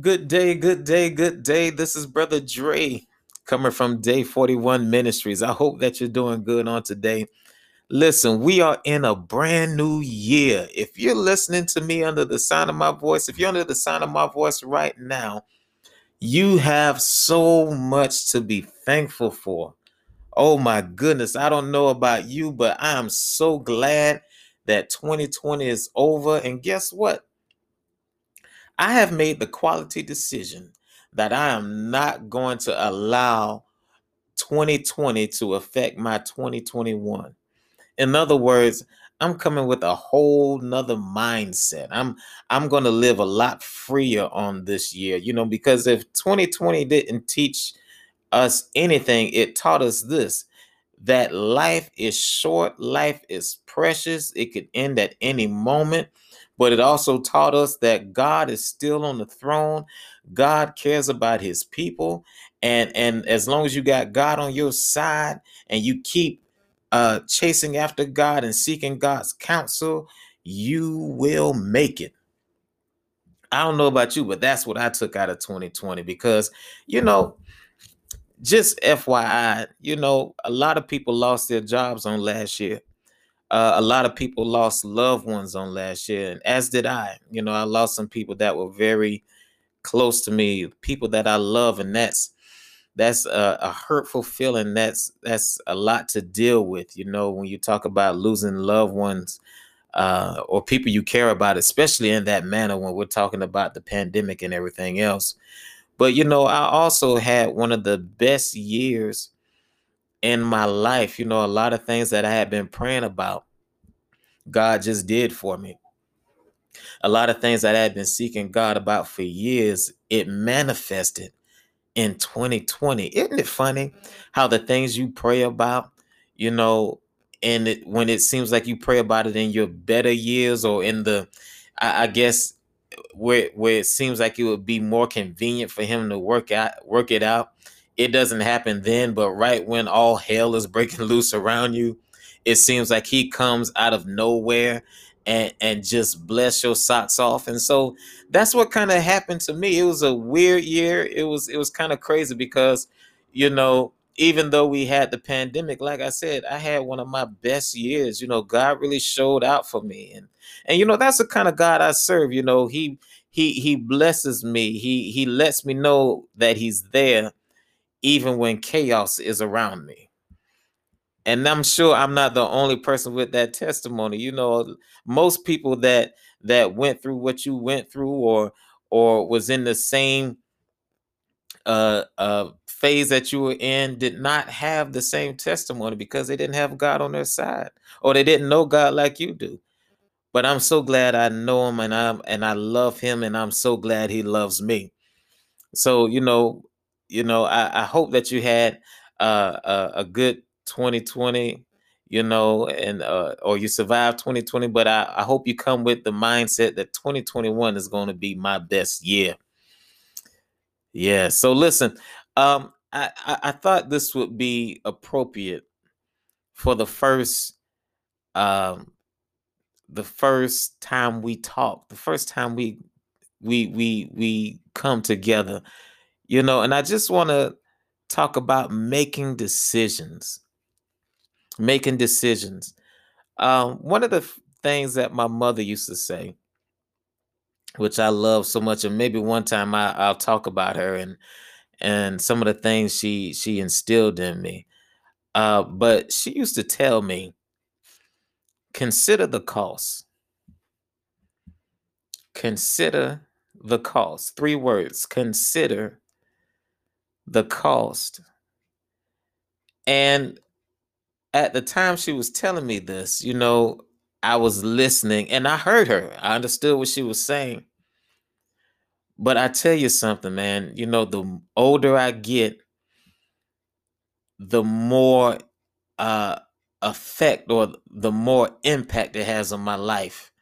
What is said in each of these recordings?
Good day, good day, good day. This is Brother Dre coming from Day 41 Ministries. I hope that you're doing good on today. Listen, we are in a brand new year. If you're listening to me under the sound of my voice, if you're under the sound of my voice right now, you have so much to be thankful for. Oh my goodness, I don't know about you, but I am so glad that 2020 is over. And guess what? I have made the quality decision that I am not going to allow 2020 to affect my 2021. In other words, I'm coming with a whole nother mindset. I'm I'm going to live a lot freer on this year, you know, because if 2020 didn't teach us anything, it taught us this that life is short, life is precious, it could end at any moment but it also taught us that God is still on the throne. God cares about his people. And, and as long as you got God on your side and you keep uh, chasing after God and seeking God's counsel, you will make it. I don't know about you, but that's what I took out of 2020 because, you know, just FYI, you know, a lot of people lost their jobs on last year uh, a lot of people lost loved ones on last year, and as did I. You know, I lost some people that were very close to me, people that I love, and that's that's a, a, hurtful feeling. That's that's a lot to deal with. You know, when you talk about losing loved ones uh, or people you care about, especially in that manner when we're talking about the pandemic and everything else. But you know, I also had one of the best years in my life, you know, a lot of things that I had been praying about, God just did for me. A lot of things that I had been seeking God about for years, it manifested in 2020. Isn't it funny how the things you pray about, you know, and it, when it seems like you pray about it in your better years or in the, I, I guess, where where it seems like it would be more convenient for him to work out work it out it doesn't happen then, but right when all hell is breaking loose around you, it seems like he comes out of nowhere and and just bless your socks off. And so that's what kind of happened to me. It was a weird year. It was it was kind of crazy because you know, even though we had the pandemic, like I said, I had one of my best years. You know, God really showed out for me. And and you know, that's the kind of God I serve. You know, he he he blesses me. He he lets me know that he's there even when chaos is around me. And I'm sure I'm not the only person with that testimony. You know, most people that that went through what you went through or or was in the same uh uh phase that you were in did not have the same testimony because they didn't have God on their side or they didn't know God like you do. But I'm so glad I know him and I'm and I love him and I'm so glad he loves me. So, you know, you know, I, I hope that you had uh, a, a good 2020 you know, and uh, or you survive 2020. But I, I hope you come with the mindset that 2021 is going to be my best year. Yeah. So listen, um, I, I, I thought this would be appropriate for the first um the first time we talk, the first time we we we we come together you know, and I just want to talk about making decisions. Making decisions. Um, one of the f- things that my mother used to say, which I love so much, and maybe one time I, I'll talk about her and and some of the things she she instilled in me. Uh, but she used to tell me, consider the cost. Consider the cost. Three words. Consider the cost. And at the time she was telling me this, you know, I was listening and I heard her. I understood what she was saying. But I tell you something, man, you know, the older I get, the more uh effect or the more impact it has on my life.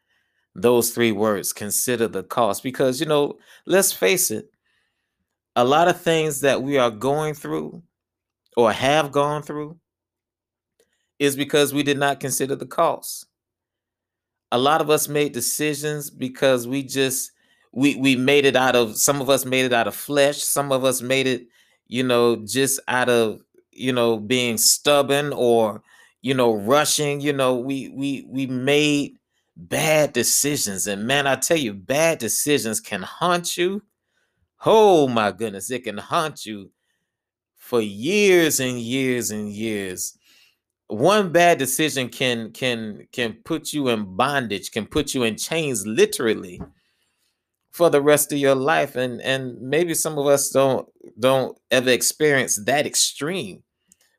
Those three words, consider the cost. Because, you know, let's face it, a lot of things that we are going through or have gone through is because we did not consider the cost. A lot of us made decisions because we just we we made it out of some of us made it out of flesh. Some of us made it you know just out of you know being stubborn or you know rushing. You know we we we made bad decisions. And man i tell you bad decisions can haunt you. Oh my goodness it can haunt you for years and years and years one bad decision can can can put you in bondage can put you in chains literally for the rest of your life. And and maybe some of us don't don't ever experience that extreme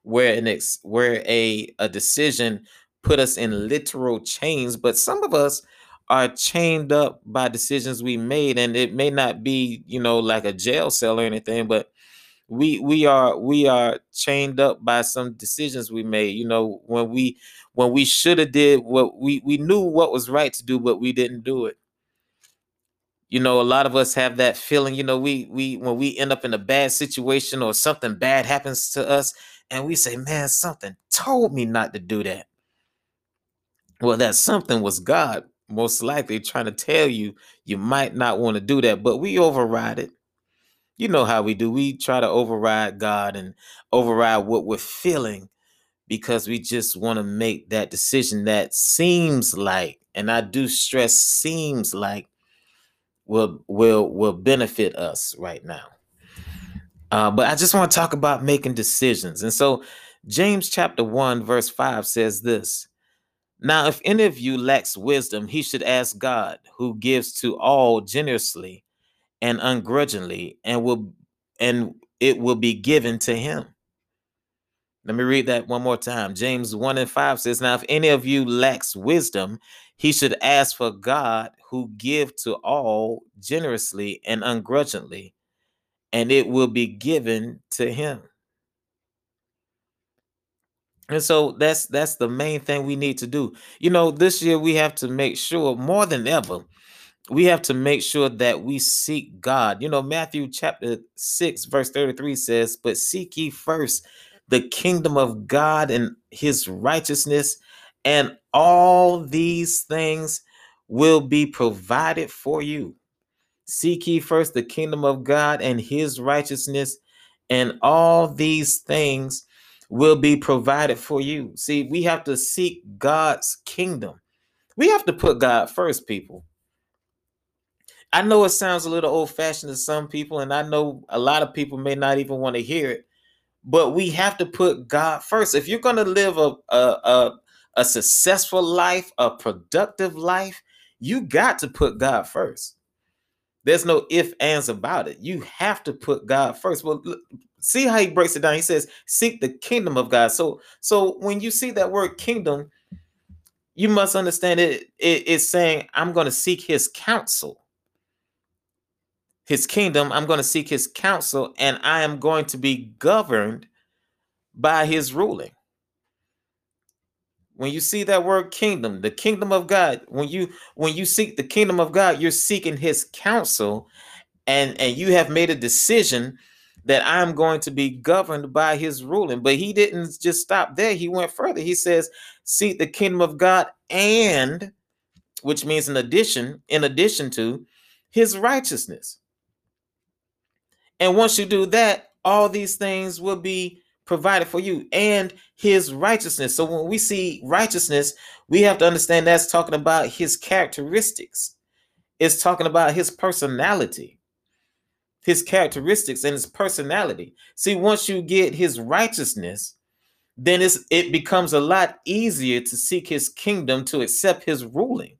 where an ex where a a decision put us in literal chains. But some of us are chained up by decisions we made and it may not be you know like a jail cell or anything but we we are we are chained up by some decisions we made you know when we when we should have did what we we knew what was right to do but we didn't do it. You know a lot of us have that feeling you know we we when we end up in a bad situation or something bad happens to us and we say man something told me not to do that. Well that something was god most likely trying to tell you you might not want to do that but we override it you know how we do. We try to override God and override what we're feeling because we just want to make that decision that seems like, and I do stress seems like will will will benefit us right now. Uh, but I just want to talk about making decisions. And so James chapter 1, verse 5 says this. Now, if any of you lacks wisdom, he should ask God, who gives to all generously and ungrudgingly and will and it will be given to him. Let me read that one more time. James 1 and 5 says now if any of you lacks wisdom he should ask for god who give to all generously and ungrudgingly and it will be given to him. And so that's that's the main thing we need to do. You know this year we have to make sure more than ever we have to make sure that we seek God. You know, Matthew chapter 6, verse 33 says, But seek ye first the kingdom of God and his righteousness, and all these things will be provided for you. Seek ye first the kingdom of God and his righteousness, and all these things will be provided for you. See, we have to seek God's kingdom. We have to put God first, people. I know it sounds a little old fashioned to some people, and I know a lot of people may not even want to hear it, but we have to put God first. If you're going to live a, a, a, a successful life, a productive life, you got to put God first. There's no if ands about it. You have to put God first. Well, see how he breaks it down. He says, "Seek the kingdom of God." So, so when you see that word kingdom, you must understand it. it it's saying, "I'm going to seek His counsel." His kingdom, I'm going to seek his counsel, and I am going to be governed by his ruling. When you see that word kingdom, the kingdom of God, when you when you seek the kingdom of God, you're seeking his counsel and and you have made a decision that I'm going to be governed by his ruling. But he didn't just stop there. He went further. He says, seek the kingdom of God and which means in addition, in addition to his righteousness. And once you do that, all these things will be provided for you and his righteousness. So when we see righteousness, we have to understand that's talking about his characteristics. It's talking about his personality, his characteristics and his personality. See, once you get his righteousness, then it becomes a lot easier to seek his kingdom, to accept his ruling.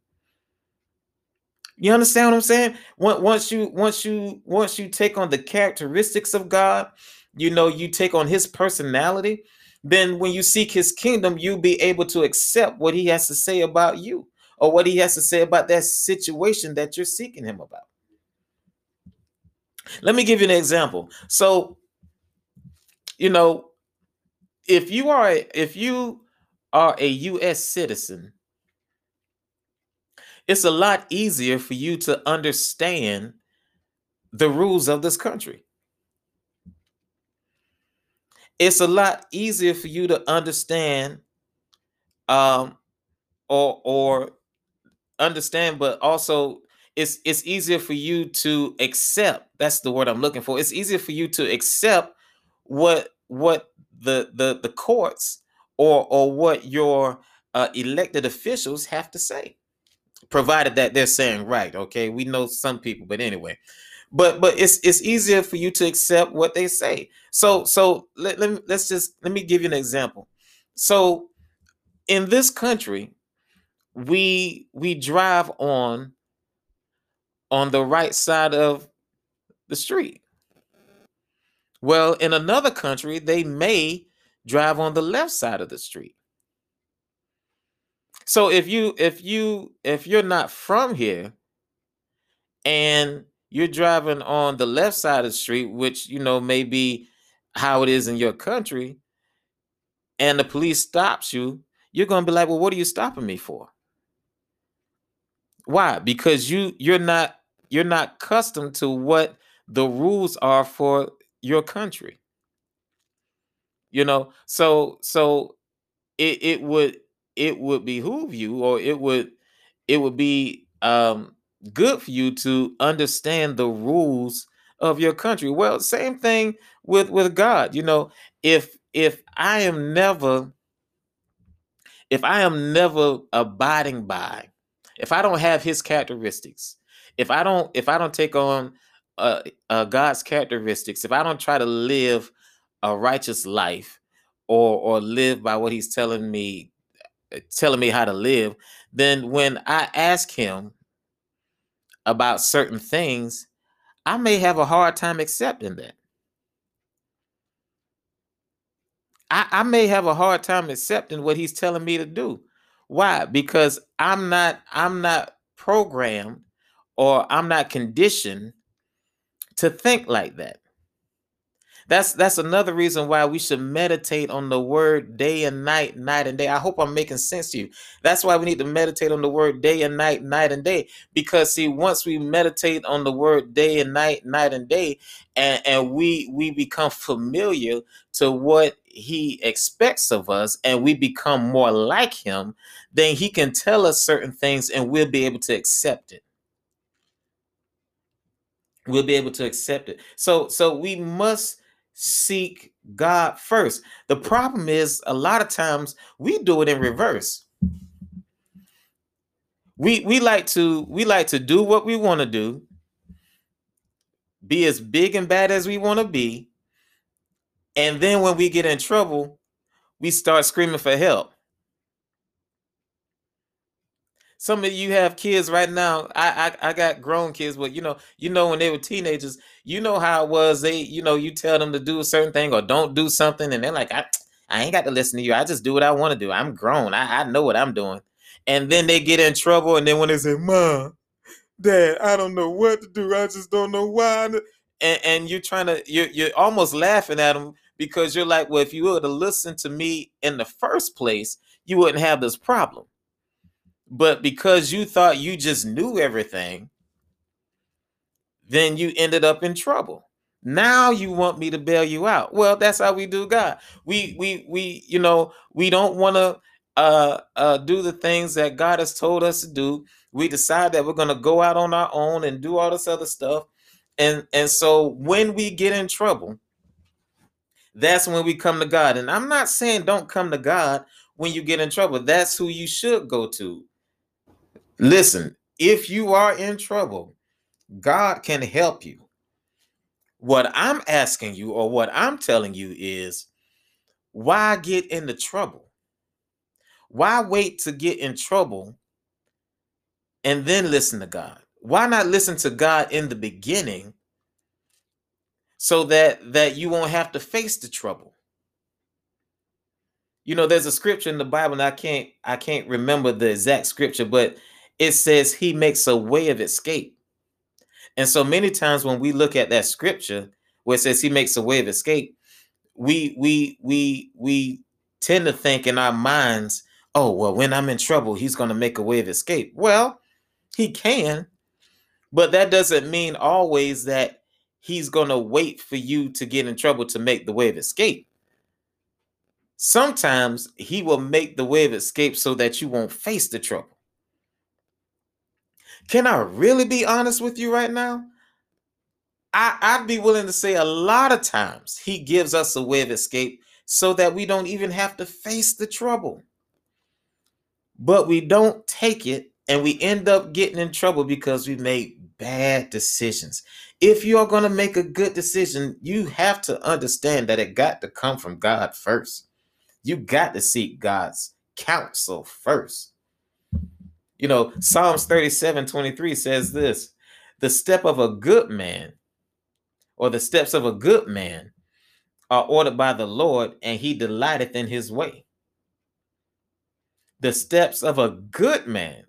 You understand what I'm saying? Once you once you once you take on the characteristics of God, you know, you take on his personality, then when you seek his kingdom, you'll be able to accept what he has to say about you or what he has to say about that situation that you're seeking him about. Let me give you an example. So, you know, if you are if you are a US citizen it's a lot easier for you to understand the rules of this country. It's a lot easier for you to understand um or or understand but also it's it's easier for you to accept. That's the word I'm looking for. It's easier for you to accept what what the the the courts or or what your uh, elected officials have to say, provided that they're saying right. Okay, we know some people, but anyway, but but it's it's easier for you to accept what they say. So so let, let me, let's just let me give you an example. So in this country, we we drive on on the right side of the street. Well, in another country, they may drive on the left side of the street. So if you if you if you're not from here and you're driving on the left side of the street, which you know may be how it is in your country, and the police stops you, you're gonna be like, well, what are you stopping me for? Why? Because you you're not you're not accustomed to what the rules are for your country. You know, so so it it would it would behoove you or it would it would be um good for you to understand the rules of your country. Well, same thing with with God. You know, if if I am never if I am never abiding by, if I don't have his characteristics, if I don't if I don't take on uh, uh, God's characteristics, if I don't try to live a righteous life or or live by what He's telling me, telling me how to live, then when I ask Him about certain things, I may have a hard time accepting that. I, I may have a hard time accepting what He's telling me to do. Why? Because I'm not I'm not programmed or I'm not conditioned to think like that. That's that's another reason why we should meditate on the word day and night, night and day. I hope I'm making sense to you. That's why we need to meditate on the word day and night, night and day. Because see, once we meditate on the word day and night, night and day, and, and we we become familiar to what he expects of us and we become more like him, then he can tell us certain things and we'll be able to accept it we'll be able to accept it. So so we must seek God first. The problem is a lot of times we do it in reverse. We we like to we like to do what we want to do, be as big and bad as we want to be, and then when we get in trouble, we start screaming for help. Some of you have kids right now. I, I I got grown kids, but you know, you know when they were teenagers, you know how it was. They, you know, you tell them to do a certain thing or don't do something, and they're like, I, I ain't got to listen to you. I just do what I want to do. I'm grown. I, I know what I'm doing. And then they get in trouble, and then when they say, "Mom, Dad, I don't know what to do. I just don't know why," and, and you're trying to, you're you're almost laughing at them because you're like, well, if you would have listened to me in the first place, you wouldn't have this problem. But because you thought you just knew everything, then you ended up in trouble. Now you want me to bail you out. Well, that's how we do God. We we we you know, we don't want to uh uh do the things that God has told us to do. We decide that we're going to go out on our own and do all this other stuff. And and so when we get in trouble, that's when we come to God. And I'm not saying don't come to God when you get in trouble. That's who you should go to. Listen, if you are in trouble, God can help you. What I'm asking you, or what I'm telling you, is why get into trouble? Why wait to get in trouble and then listen to God? Why not listen to God in the beginning so that that you won't have to face the trouble? You know, there's a scripture in the Bible, and I can't I can't remember the exact scripture, but it says he makes a way of escape. And so many times when we look at that scripture where it says he makes a way of escape, we we we we tend to think in our minds, oh well, when I'm in trouble, he's going to make a way of escape. Well, he can, but that doesn't mean always that he's going to wait for you to get in trouble to make the way of escape. Sometimes he will make the way of escape so that you won't face the trouble. Can I really be honest with you right now? I, I'd be willing to say a lot of times he gives us a way of escape so that we don't even have to face the trouble. But we don't take it and we end up getting in trouble because we made bad decisions. If you're going to make a good decision, you have to understand that it got to come from God first. You got to seek God's counsel first. You know, Psalms 37 23 says this the step of a good man or the steps of a good man are ordered by the Lord, and he delighteth in his way. The steps of a good man,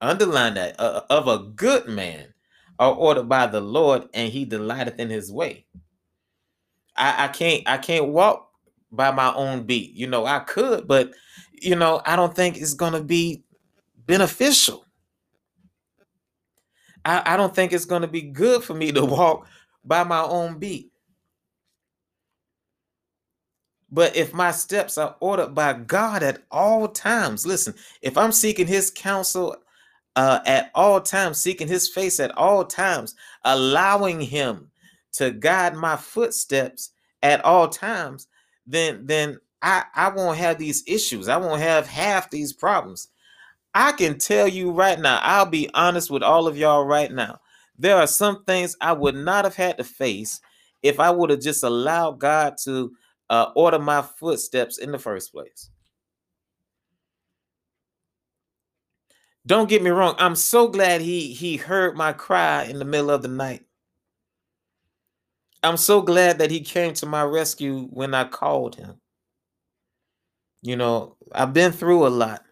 underline that, uh, of a good man are ordered by the Lord, and he delighteth in his way. I, I can't I can't walk by my own beat. You know, I could, but you know, I don't think it's gonna be beneficial. I, I don't think it's gonna be good for me to walk by my own beat. But if my steps are ordered by God at all times, listen, if I'm seeking his counsel uh, at all times, seeking his face at all times, allowing him to guide my footsteps at all times, then then I, I won't have these issues. I won't have half these problems. I can tell you right now, I'll be honest with all of y'all right now. There are some things I would not have had to face if I would have just allowed God to uh, order my footsteps in the first place. Don't get me wrong. I'm so glad he he heard my cry in the middle of the night. I'm so glad that he came to my rescue when I called him. You know, I've been through a lot.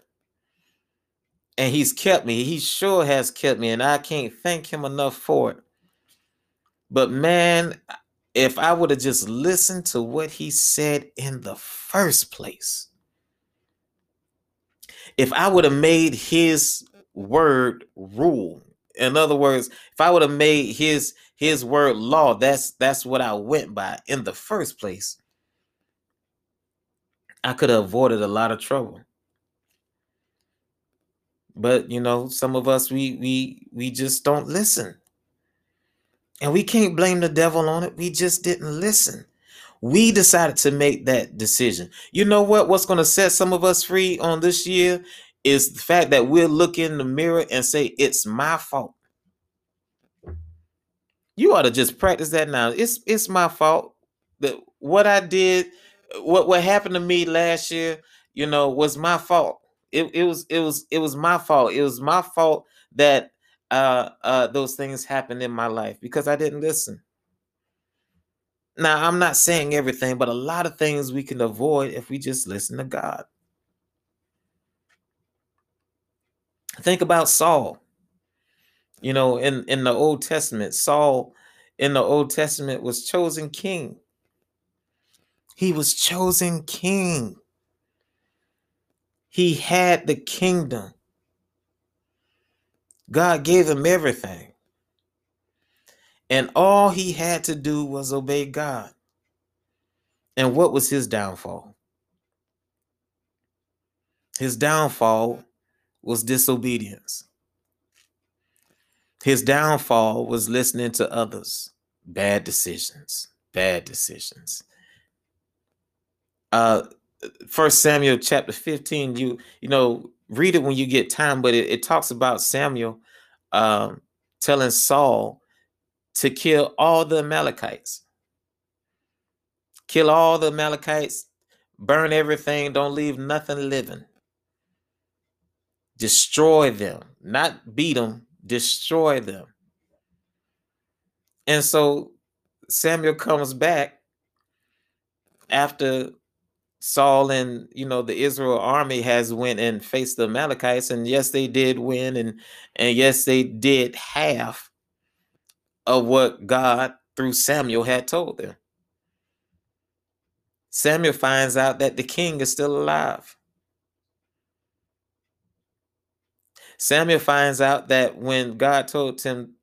And he's kept me. He sure has kept me and I can't thank him enough for it. But man, if I would have just listened to what he said in the first place, if I would have made his word rule, in other words, if I would have made his his word law, that's that's what I went by in the first place. I could have avoided a lot of trouble. But you know, some of us we we we just don't listen. And we can't blame the devil on it. We just didn't listen. We decided to make that decision. You know what? What's going to set some of us free on this year is the fact that we'll look in the mirror and say, It's my fault. You ought to just practice that now. It's it's my fault. That what I did, what what happened to me last year, you know, was my fault. It, it was it was it was my fault. It was my fault that uh, uh, those things happened in my life because I didn't listen. Now, I'm not saying everything, but a lot of things we can avoid if we just listen to God. Think about Saul. You know, in, in the Old Testament, Saul in the Old Testament was chosen king. He was chosen king. He had the kingdom. God gave him everything. And all he had to do was obey God. And what was his downfall? His downfall was disobedience. His downfall was listening to others. Bad decisions. Bad decisions. Uh First Samuel chapter 15, you you know, read it when you get time, but it, it talks about Samuel um, telling Saul to kill all the Amalekites. Kill all the Amalekites, burn everything, don't leave nothing living. Destroy them, not beat them, destroy them. And so Samuel comes back after Saul and you know the Israel army has went and faced the Amalekites, and yes, they did win, and and yes, they did half of what God through Samuel had told them. Samuel finds out that the king is still alive. Samuel finds out that when God told him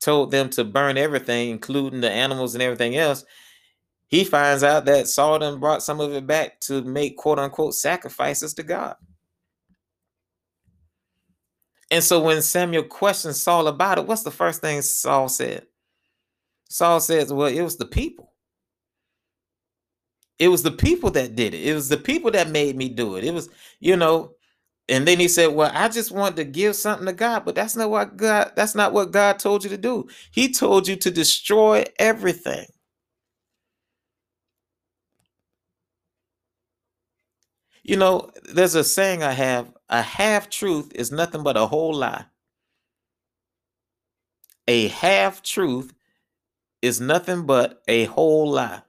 told them to burn everything, including the animals and everything else, he finds out that Saul done brought some of it back to make quote unquote sacrifices to God. And so when Samuel questioned Saul about it, what's the first thing Saul said? Saul says, Well, it was the people. It was the people that did it. It was the people that made me do it. It was, you know, and then he said, Well, I just wanted to give something to God, but that's not what God, that's not what God told you to do. He told you to destroy everything. You know, there's a saying I have a half truth is nothing but a whole lie. A half truth is nothing but a whole lie.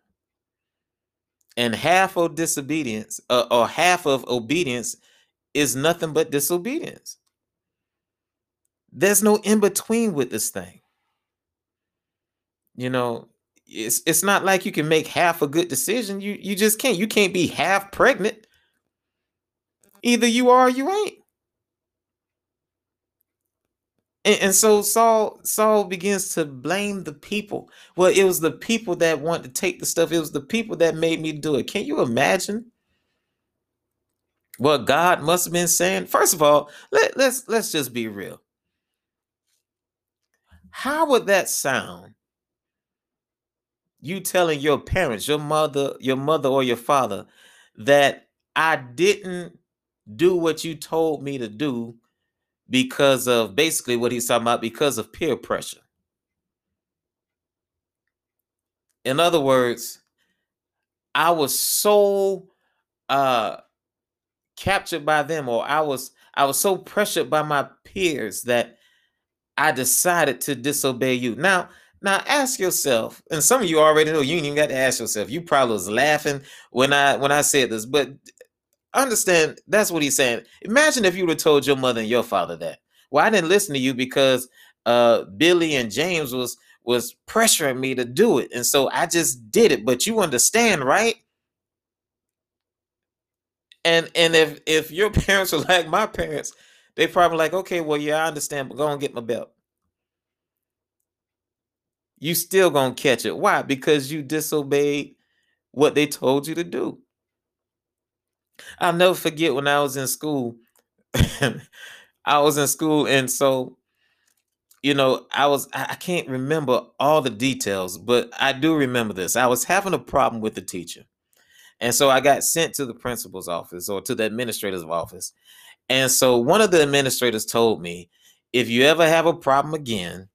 And half of disobedience uh, or half of obedience is nothing but disobedience. There's no in between with this thing. You know, it's it's not like you can make half a good decision. You you just can't. You can't be half pregnant. Either you are or you ain't. And, and, so Saul Saul begins to blame the people. Well, it was the people that want to take the stuff. It was the people that made me do it. Can you imagine what God must have been saying? First of all, let, let's let's just be real. How would that sound? You telling your parents, your mother, your mother or your father, that I didn't do what you told me to do because of basically what he's talking about because of peer pressure. In other words, I was so uh captured by them or I was I was so pressured by my peers that I decided to disobey you. Now, now ask yourself, and some of you already know you ain't even got to ask yourself. You probably was laughing when I when I said this, but understand that's what he's saying. Imagine if you would have told your mother and your father that. Well, I didn't listen to you because uh Billy and James was was pressuring me to do it. And so I just did it. But you understand, right? And and if if your parents are like my parents, they probably like, okay, well, yeah, I understand, but go and get my belt. You still gonna catch it. Why? Because you disobeyed what they told you to do. I'll never forget when I was in school. I was in school, and so you know, I was I can't remember all the details, but I do remember this. I was having a problem with the teacher. And so I got sent to the principal's office or to the administrator's office. And so one of the administrators told me, if you ever have a problem again,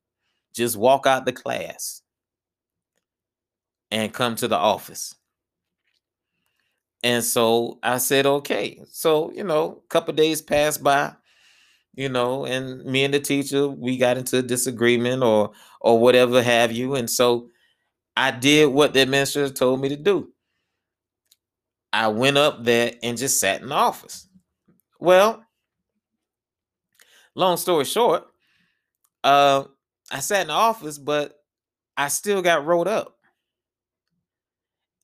just walk out the class and come to the office. And so I said, okay. So, you know, a couple days passed by, you know, and me and the teacher, we got into a disagreement or or whatever have you. And so I did what the administrator told me to do. I went up there and just sat in the office. Well, long story short, uh, I sat in the office, but I still got rolled up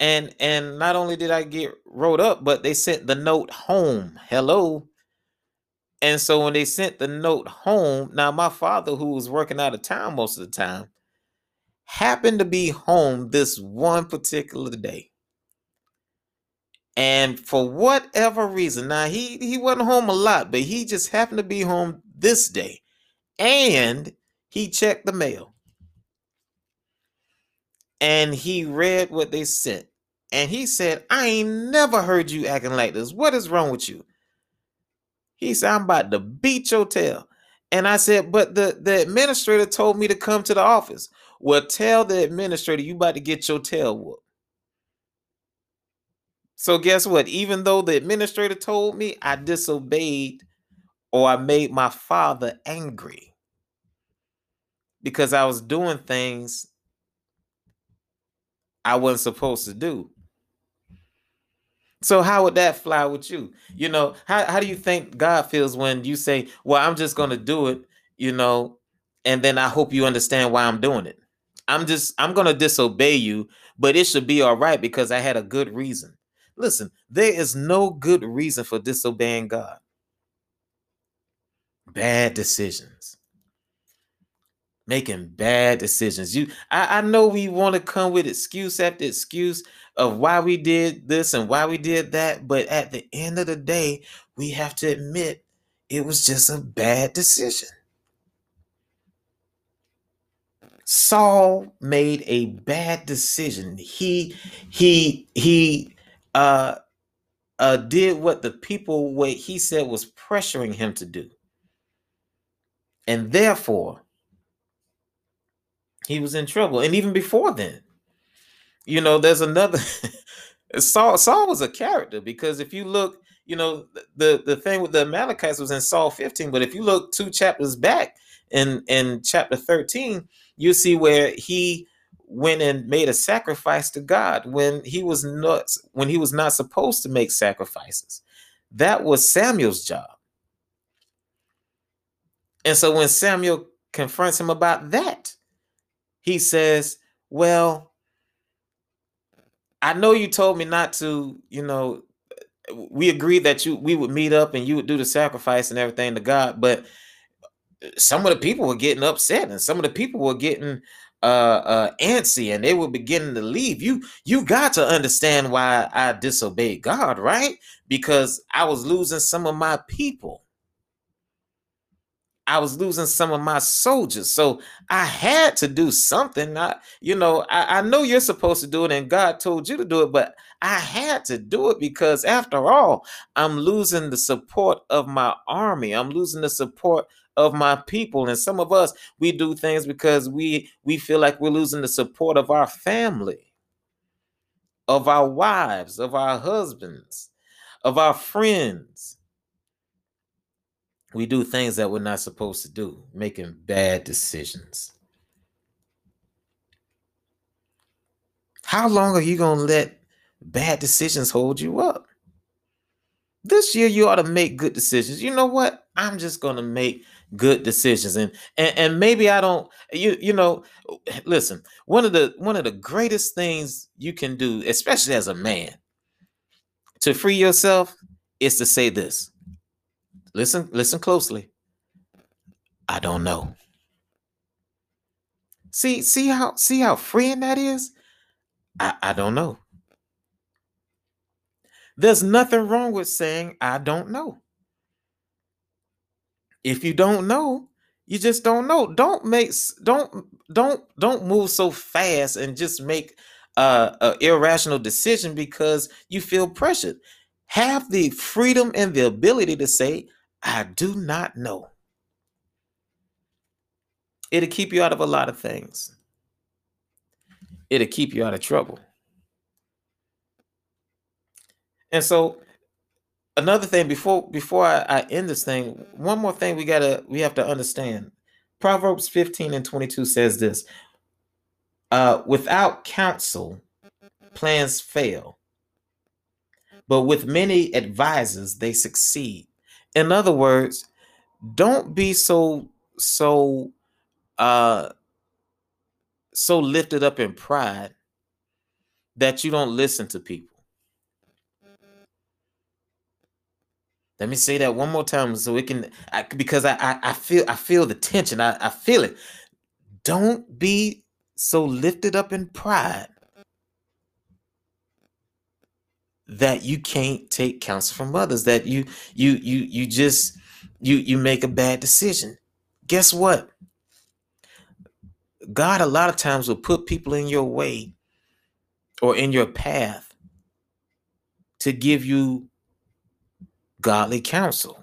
and and not only did I get wrote up, but they sent the note home. Hello. And so when they sent the note home, now my father, who was working out of town most of the time, happened to be home this one particular day. And for whatever reason, now he he wasn't home a lot, but he just happened to be home this day. And he checked the mail. And he read what they sent. And he said, I ain't never heard you acting like this. What is wrong with you? He said, I'm about to beat your tail. And I said, but the, the administrator told me to come to the office. Well, tell the administrator you about to get your tail whooped. So guess what? Even though the administrator told me, I disobeyed or I made my father angry because I was doing things I wasn't supposed to do. So how would that fly with you? You know, how, how do you think God feels when you say, Well, I'm just gonna do it, you know, and then I hope you understand why I'm doing it. I'm just I'm gonna disobey you, but it should be all right because I had a good reason. Listen, there is no good reason for disobeying God. Bad decisions making bad decisions. You I, I know we want to come with excuse after excuse of why we did this and why we did that, but at the end of the day, we have to admit it was just a bad decision. Saul made a bad decision. He he he uh uh did what the people what he said was pressuring him to do. And therefore he was in trouble. And even before then, you know, there's another Saul Saul was a character because if you look, you know, the the thing with the Amalekites was in Saul 15, but if you look two chapters back in in chapter 13, you see where he went and made a sacrifice to God when he was not when he was not supposed to make sacrifices. That was Samuel's job. And so when Samuel confronts him about that, he says, Well, I know you told me not to, you know, we agreed that you we would meet up and you would do the sacrifice and everything to God, but some of the people were getting upset and some of the people were getting uh, uh antsy and they were beginning to leave. You you got to understand why I disobeyed God, right? Because I was losing some of my people. I was losing some of my soldiers. So I had to do something. I, you know, I, I, know you're supposed to do it and God told you to do it, but I had to do it because after all, I'm losing the support of my army. I'm losing the support of my people. And some of us, we do things because we we feel like we're losing the support of our family, of our wives, of our husbands, of our friends we do things that we're not supposed to do, making bad decisions. How long are you going to let bad decisions hold you up? This year you ought to make good decisions. You know what? I'm just going to make good decisions and, and and maybe I don't you you know listen, one of the one of the greatest things you can do, especially as a man, to free yourself is to say this. Listen, listen closely. I don't know. See, see how see how freeing that is? I, I don't know. There's nothing wrong with saying I don't know. If you don't know, you just don't know. Don't make don't don't don't move so fast and just make uh, a irrational decision because you feel pressured. Have the freedom and the ability to say, I do not know. It'll keep you out of a lot of things. It'll keep you out of trouble. And so another thing before before I, I end this thing, one more thing we gotta we have to understand. Proverbs 15 and 22 says this uh, without counsel, plans fail, but with many advisors, they succeed in other words, don't be so so uh so lifted up in pride that you don't listen to people. Let me say that one more time so it can I, because I, I, I feel I feel the tension. I, I feel it. Don't be so lifted up in pride that you can't take counsel from others that you you you you just you you make a bad decision. Guess what? God a lot of times will put people in your way or in your path to give you godly counsel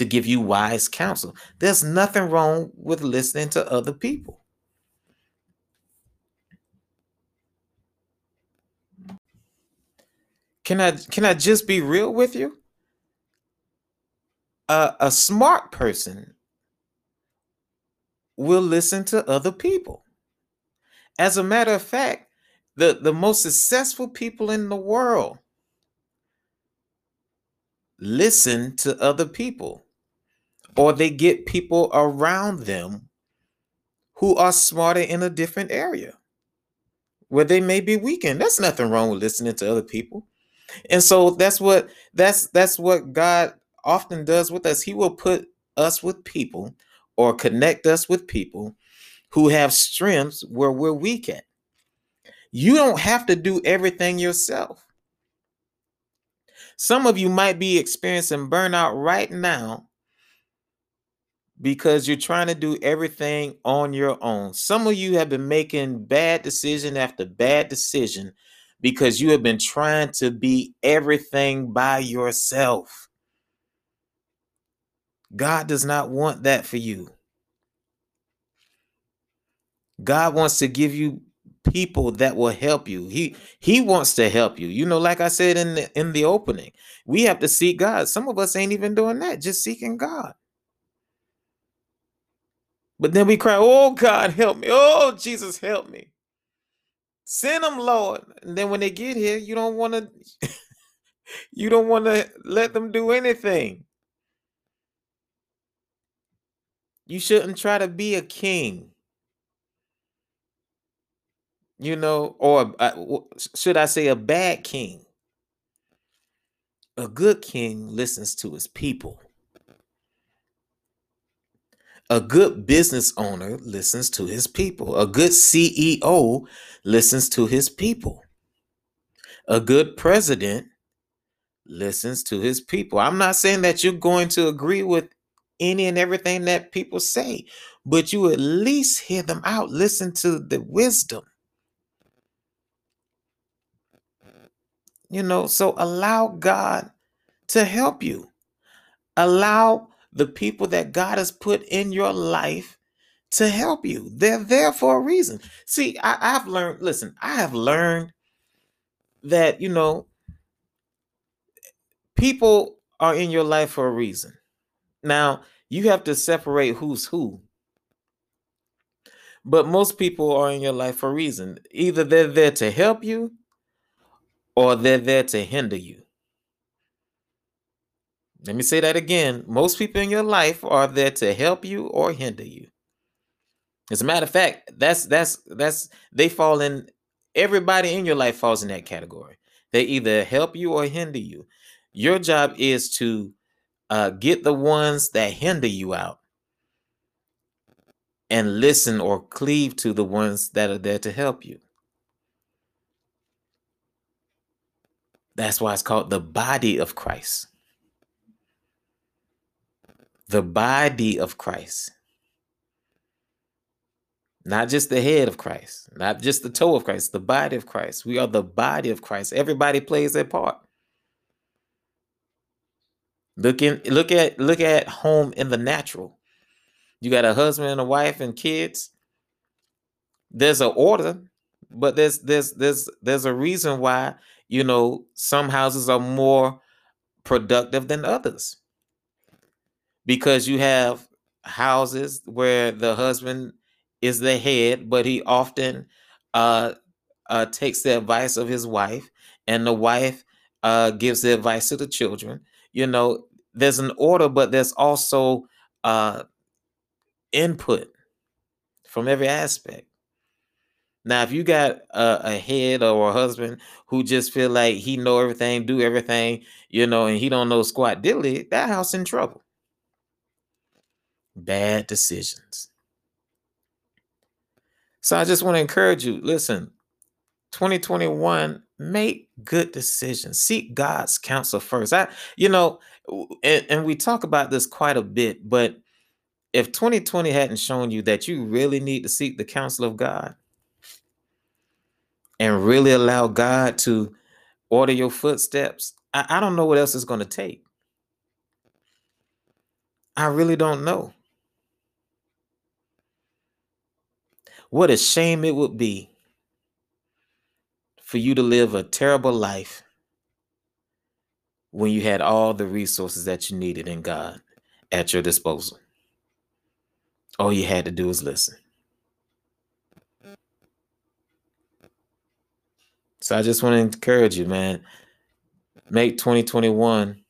to give you wise counsel. There's nothing wrong with listening to other people Can I can I just be real with you? A, a smart person will listen to other people. As a matter of fact, the, the most successful people in the world listen to other people or they get people around them who are smarter in a different area where they may be weakened. There's nothing wrong with listening to other people. And so that's what that's that's what God often does with us. He will put us with people or connect us with people who have strengths where we're weak at. You don't have to do everything yourself. Some of you might be experiencing burnout right now because you're trying to do everything on your own. Some of you have been making bad decision after bad decision because you have been trying to be everything by yourself. God does not want that for you. God wants to give you people that will help you. He he wants to help you. You know, like I said in the in the opening, we have to seek God. Some of us ain't even doing that, just seeking God. But then we cry, "Oh God, help me. Oh Jesus, help me." Send them, Lord. And then when they get here, you don't want to you don't want to let them do anything. You shouldn't try to be a king. You know, or uh, should I say a bad king? A good king listens to his people. A good business owner listens to his people. A good CEO listens to his people. A good president listens to his people. I'm not saying that you're going to agree with any and everything that people say, but you at least hear them out. Listen to the wisdom. You know, so allow God to help you. Allow the people that God has put in your life to help you. They're there for a reason. See, I, have learned, listen, I have learned that, you know, people are in your life for a reason. Now, you have to separate who's who. But most people are in your life for a reason. Either they're there to help you or they're there to hinder you. Let me say that again. Most people in your life are there to help you or hinder you. As a matter of fact, that's that's that's they fall in everybody in your life falls in that category. They either help you or hinder you. Your job is to uh, get the ones that hinder you out and listen or cleave to the ones that are there to help you. That's why it's called the body of Christ the body of Christ. Not just the head of Christ, not just the toe of Christ, the body of Christ. We are the body of Christ. Everybody plays their part. Look in, look at look at home in the natural. You got a husband and a wife and kids. There's an order, but there's there's there's there's a reason why you know some houses are more productive than others because you have houses where the husband is the head, but he often uh, uh, takes the advice of his wife, and the wife uh, gives the advice to the children. You know, there's an order, but there's also uh, input from every aspect. Now, if you got a, a, head or a husband who just feel like he know everything, do everything, you know, and he don't know squat diddly, that house in trouble bad decisions. So I just want to encourage you listen, 2021, make good decisions. Seek God's counsel first. I, you know, and, and we talk about this quite a bit, but if 2020 hadn't shown you that you really need to seek the counsel of God and really allow God to order your footsteps, I, I don't know what else it's going to take. I really don't know. What a shame it would be for you to live a terrible life when you had all the resources that you needed in God at your disposal. All you had to do was listen. So I just want to encourage you, man. Make 2021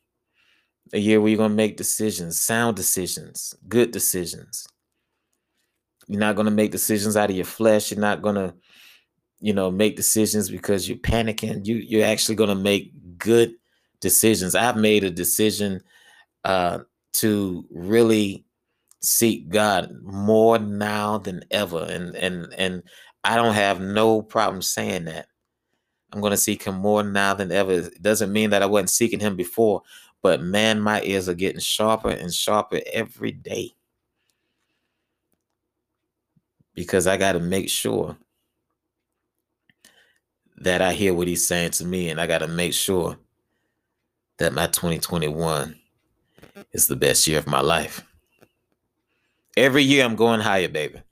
a year where you're going to make decisions, sound decisions, good decisions. You're not going to make decisions out of your flesh. You're not going to, you know, make decisions because you're panicking. You you're actually going to make good decisions. I've made a decision uh, to really seek God more now than ever, and and and I don't have no problem saying that. I'm going to seek Him more now than ever. It doesn't mean that I wasn't seeking Him before, but man, my ears are getting sharper and sharper every day. Because I got to make sure that I hear what he's saying to me, and I got to make sure that my 2021 is the best year of my life. Every year I'm going higher, baby.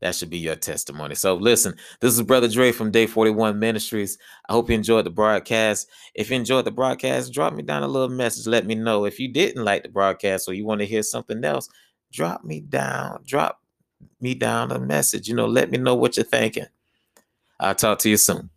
That should be your testimony. So listen, this is Brother Dre from Day 41 Ministries. I hope you enjoyed the broadcast. If you enjoyed the broadcast, drop me down a little message. Let me know. If you didn't like the broadcast or you want to hear something else, drop me down. Drop me down a message. You know, let me know what you're thinking. I'll talk to you soon.